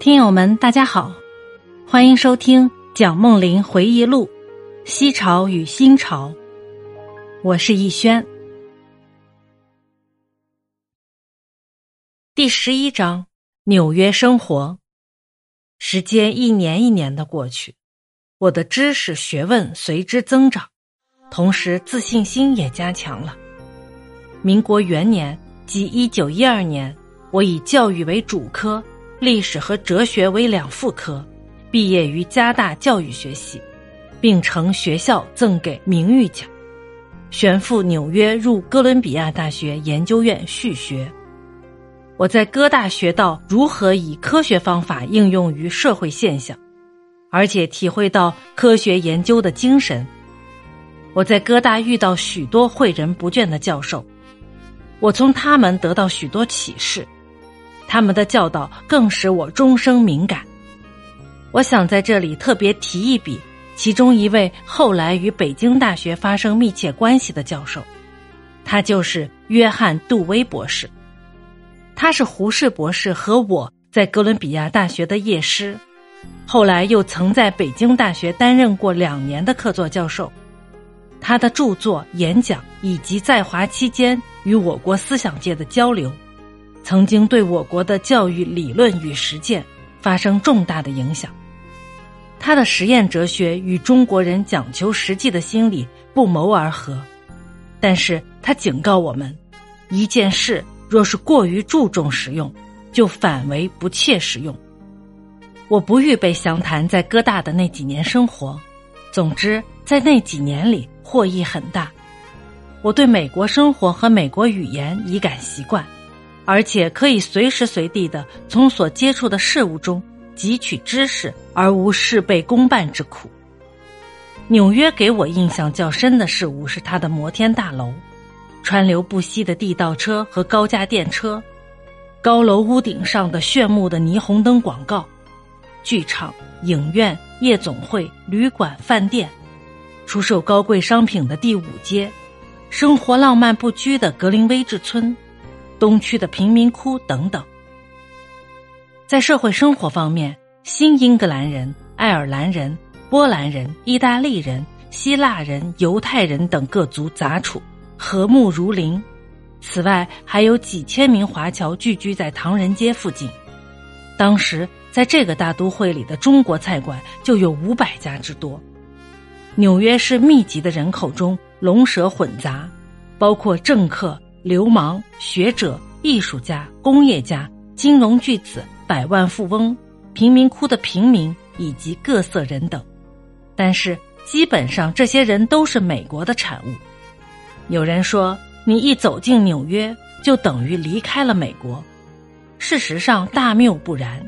听友们，大家好，欢迎收听蒋梦麟回忆录《西潮与新潮》，我是逸轩。第十一章：纽约生活。时间一年一年的过去，我的知识学问随之增长，同时自信心也加强了。民国元年，即一九一二年，我以教育为主科。历史和哲学为两副科，毕业于加大教育学系，并承学校赠给名誉奖，旋赴纽约入哥伦比亚大学研究院续学。我在哥大学到如何以科学方法应用于社会现象，而且体会到科学研究的精神。我在哥大遇到许多诲人不倦的教授，我从他们得到许多启示。他们的教导更使我终生敏感。我想在这里特别提一笔，其中一位后来与北京大学发生密切关系的教授，他就是约翰·杜威博士。他是胡适博士和我在哥伦比亚大学的业师，后来又曾在北京大学担任过两年的客座教授。他的著作、演讲以及在华期间与我国思想界的交流。曾经对我国的教育理论与实践发生重大的影响。他的实验哲学与中国人讲求实际的心理不谋而合，但是他警告我们：一件事若是过于注重实用，就反为不切实用。我不预备详谈在哥大的那几年生活，总之在那几年里获益很大。我对美国生活和美国语言已感习惯。而且可以随时随地的从所接触的事物中汲取知识，而无事倍功半之苦。纽约给我印象较深的事物是它的摩天大楼、川流不息的地道车和高架电车、高楼屋顶上的炫目的霓虹灯广告、剧场、影院、夜总会、旅馆、饭店、出售高贵商品的第五街、生活浪漫不拘的格林威治村。东区的贫民窟等等，在社会生活方面，新英格兰人、爱尔兰人、波兰人、意大利人、希腊人、犹太人等各族杂处，和睦如邻。此外，还有几千名华侨聚居在唐人街附近。当时，在这个大都会里的中国菜馆就有五百家之多。纽约市密集的人口中，龙蛇混杂，包括政客。流氓、学者、艺术家、工业家、金融巨子、百万富翁、贫民窟的平民以及各色人等，但是基本上这些人都是美国的产物。有人说，你一走进纽约，就等于离开了美国。事实上，大谬不然。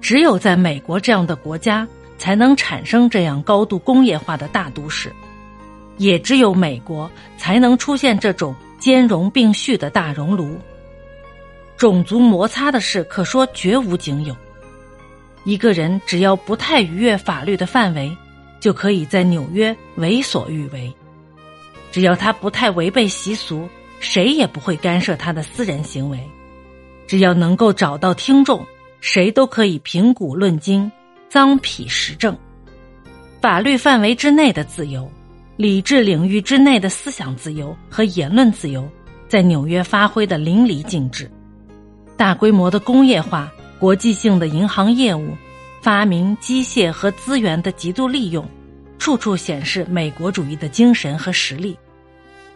只有在美国这样的国家，才能产生这样高度工业化的大都市；也只有美国，才能出现这种。兼容并蓄的大熔炉，种族摩擦的事可说绝无仅有。一个人只要不太逾越法律的范围，就可以在纽约为所欲为。只要他不太违背习俗，谁也不会干涉他的私人行为。只要能够找到听众，谁都可以评古论今，脏痞时政。法律范围之内的自由。理智领域之内的思想自由和言论自由，在纽约发挥的淋漓尽致。大规模的工业化、国际性的银行业务、发明机械和资源的极度利用，处处显示美国主义的精神和实力。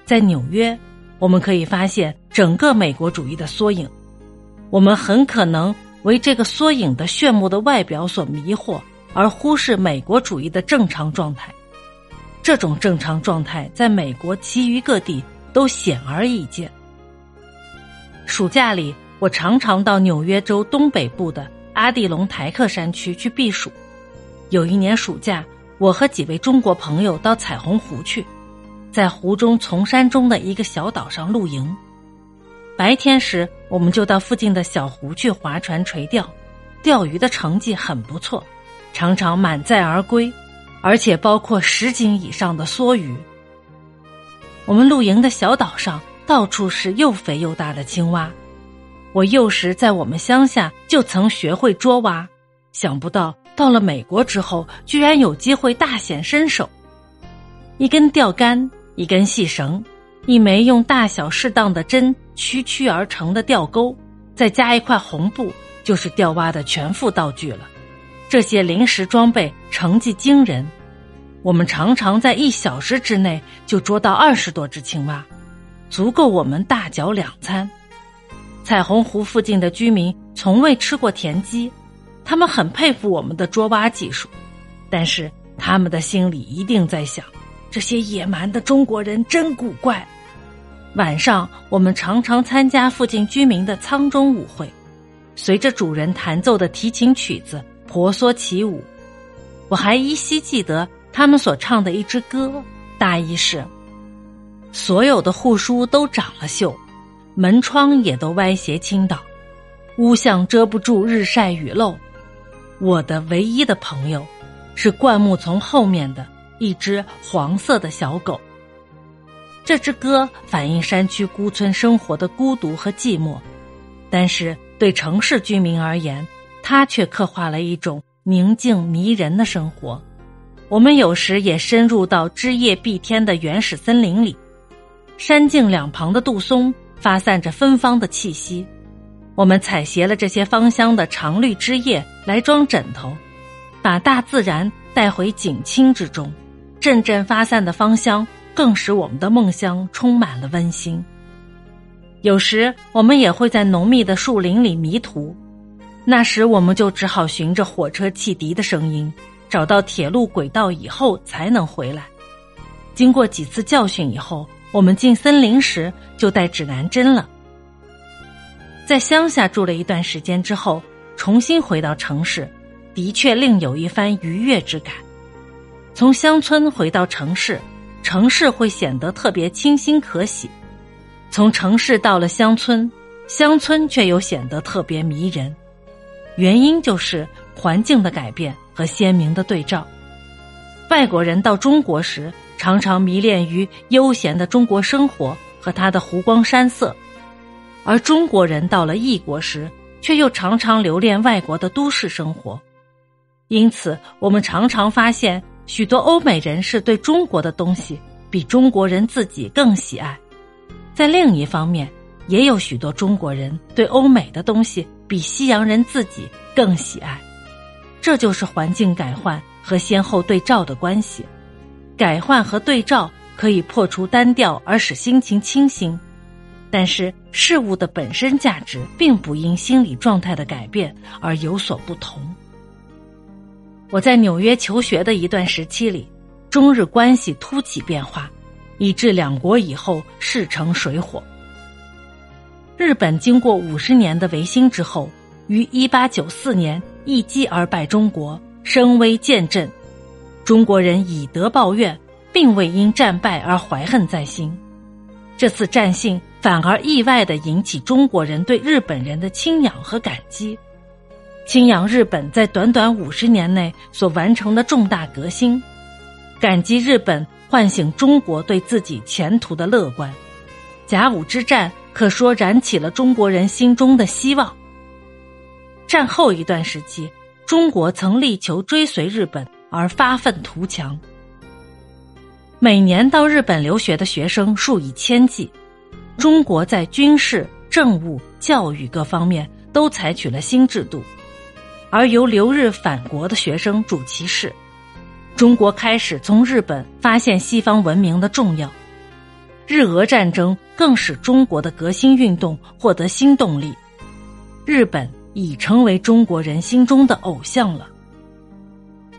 在纽约，我们可以发现整个美国主义的缩影。我们很可能为这个缩影的炫目的外表所迷惑，而忽视美国主义的正常状态。这种正常状态在美国其余各地都显而易见。暑假里，我常常到纽约州东北部的阿蒂隆台克山区去避暑。有一年暑假，我和几位中国朋友到彩虹湖去，在湖中丛山中的一个小岛上露营。白天时，我们就到附近的小湖去划船垂钓，钓鱼的成绩很不错，常常满载而归。而且包括十斤以上的梭鱼。我们露营的小岛上到处是又肥又大的青蛙，我幼时在我们乡下就曾学会捉蛙，想不到到了美国之后，居然有机会大显身手。一根钓竿，一根细绳，一枚用大小适当的针曲曲而成的钓钩，再加一块红布，就是钓蛙的全副道具了。这些临时装备成绩惊人，我们常常在一小时之内就捉到二十多只青蛙，足够我们大嚼两餐。彩虹湖附近的居民从未吃过田鸡，他们很佩服我们的捉蛙技术，但是他们的心里一定在想：这些野蛮的中国人真古怪。晚上，我们常常参加附近居民的舱中舞会，随着主人弹奏的提琴曲子婆娑起舞。我还依稀记得他们所唱的一支歌，大意是：所有的护书都长了锈。门窗也都歪斜倾倒，屋巷遮不住日晒雨漏。我的唯一的朋友，是灌木丛后面的一只黄色的小狗。这支歌反映山区孤村生活的孤独和寂寞，但是对城市居民而言，它却刻画了一种宁静迷人的生活。我们有时也深入到枝叶蔽天的原始森林里，山径两旁的杜松。发散着芬芳的气息，我们采撷了这些芳香的常绿枝叶来装枕头，把大自然带回景清之中。阵阵发散的芳香更使我们的梦乡充满了温馨。有时我们也会在浓密的树林里迷途，那时我们就只好循着火车汽笛的声音，找到铁路轨道以后才能回来。经过几次教训以后。我们进森林时就带指南针了。在乡下住了一段时间之后，重新回到城市，的确另有一番愉悦之感。从乡村回到城市，城市会显得特别清新可喜；从城市到了乡村，乡村却又显得特别迷人。原因就是环境的改变和鲜明的对照。外国人到中国时。常常迷恋于悠闲的中国生活和它的湖光山色，而中国人到了异国时，却又常常留恋外国的都市生活。因此，我们常常发现，许多欧美人士对中国的东西比中国人自己更喜爱；在另一方面，也有许多中国人对欧美的东西比西洋人自己更喜爱。这就是环境改换和先后对照的关系。改换和对照可以破除单调而使心情清新，但是事物的本身价值并不因心理状态的改变而有所不同。我在纽约求学的一段时期里，中日关系突起变化，以致两国以后势成水火。日本经过五十年的维新之后，于一八九四年一击而败中国，声威渐振。中国人以德报怨，并未因战败而怀恨在心。这次战幸反而意外的引起中国人对日本人的敬仰和感激，敬仰日本在短短五十年内所完成的重大革新，感激日本唤醒中国对自己前途的乐观。甲午之战可说燃起了中国人心中的希望。战后一段时期，中国曾力求追随日本。而发愤图强。每年到日本留学的学生数以千计，中国在军事、政务、教育各方面都采取了新制度，而由留日返国的学生主其事。中国开始从日本发现西方文明的重要，日俄战争更使中国的革新运动获得新动力，日本已成为中国人心中的偶像了。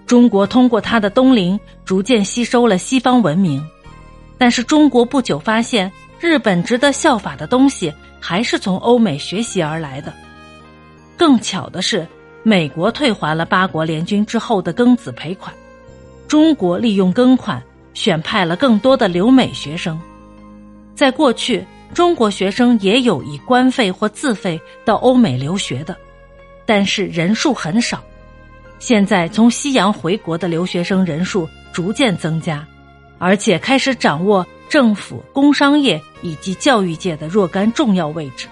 中国通过它的东邻，逐渐吸收了西方文明，但是中国不久发现，日本值得效法的东西还是从欧美学习而来的。更巧的是，美国退还了八国联军之后的庚子赔款，中国利用庚款选派了更多的留美学生。在过去，中国学生也有以官费或自费到欧美留学的，但是人数很少。现在从西洋回国的留学生人数逐渐增加，而且开始掌握政府、工商业以及教育界的若干重要位置。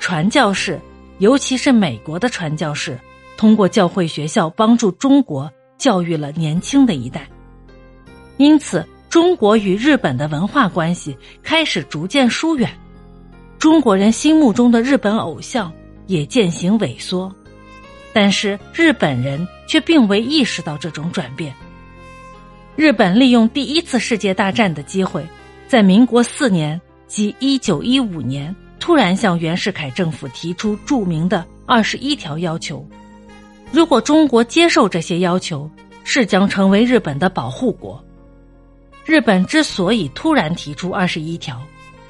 传教士，尤其是美国的传教士，通过教会学校帮助中国教育了年轻的一代，因此中国与日本的文化关系开始逐渐疏远，中国人心目中的日本偶像也渐行萎缩。但是日本人却并未意识到这种转变。日本利用第一次世界大战的机会，在民国四年即一九一五年，突然向袁世凯政府提出著名的二十一条要求。如果中国接受这些要求，是将成为日本的保护国。日本之所以突然提出二十一条，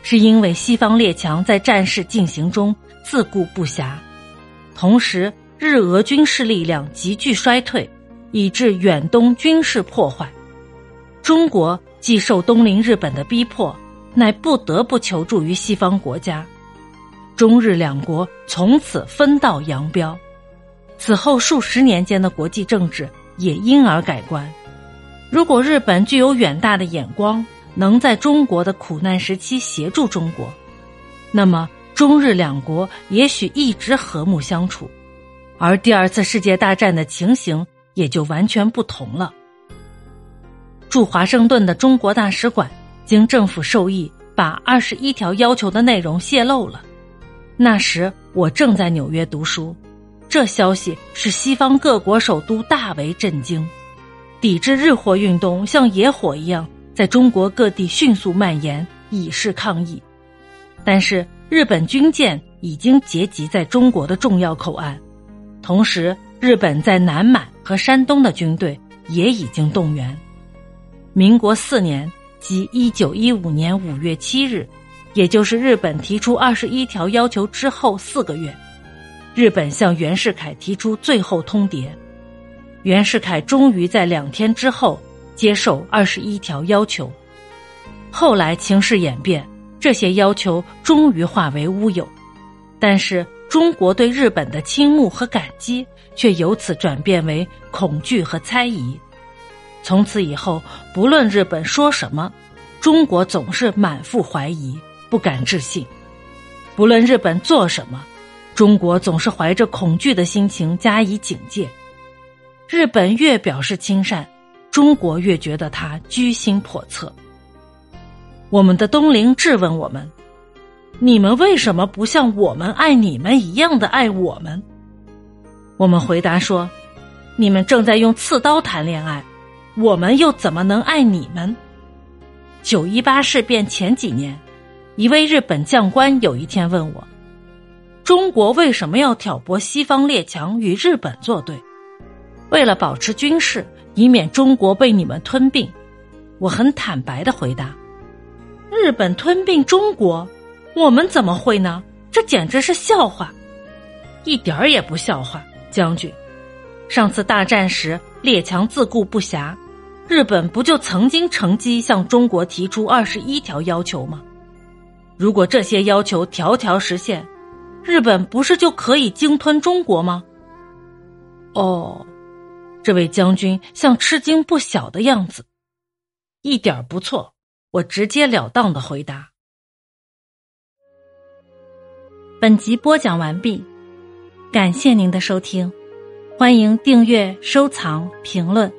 是因为西方列强在战事进行中自顾不暇，同时。日俄军事力量急剧衰退，以致远东军事破坏。中国既受东邻日本的逼迫，乃不得不求助于西方国家。中日两国从此分道扬镳。此后数十年间的国际政治也因而改观。如果日本具有远大的眼光，能在中国的苦难时期协助中国，那么中日两国也许一直和睦相处。而第二次世界大战的情形也就完全不同了。驻华盛顿的中国大使馆经政府授意，把二十一条要求的内容泄露了。那时我正在纽约读书，这消息使西方各国首都大为震惊，抵制日货运动像野火一样在中国各地迅速蔓延，以示抗议。但是日本军舰已经结集在中国的重要口岸。同时，日本在南满和山东的军队也已经动员。民国四年，即一九一五年五月七日，也就是日本提出二十一条要求之后四个月，日本向袁世凯提出最后通牒。袁世凯终于在两天之后接受二十一条要求。后来情势演变，这些要求终于化为乌有，但是。中国对日本的倾慕和感激，却由此转变为恐惧和猜疑。从此以后，不论日本说什么，中国总是满腹怀疑，不敢置信；不论日本做什么，中国总是怀着恐惧的心情加以警戒。日本越表示亲善，中国越觉得他居心叵测。我们的东陵质问我们。你们为什么不像我们爱你们一样的爱我们？我们回答说：你们正在用刺刀谈恋爱，我们又怎么能爱你们？九一八事变前几年，一位日本将官有一天问我：中国为什么要挑拨西方列强与日本作对？为了保持军事，以免中国被你们吞并。我很坦白的回答：日本吞并中国。我们怎么会呢？这简直是笑话，一点儿也不笑话，将军。上次大战时，列强自顾不暇，日本不就曾经乘机向中国提出二十一条要求吗？如果这些要求条条实现，日本不是就可以鲸吞中国吗？哦，这位将军像吃惊不小的样子，一点不错。我直截了当的回答。本集播讲完毕，感谢您的收听，欢迎订阅、收藏、评论。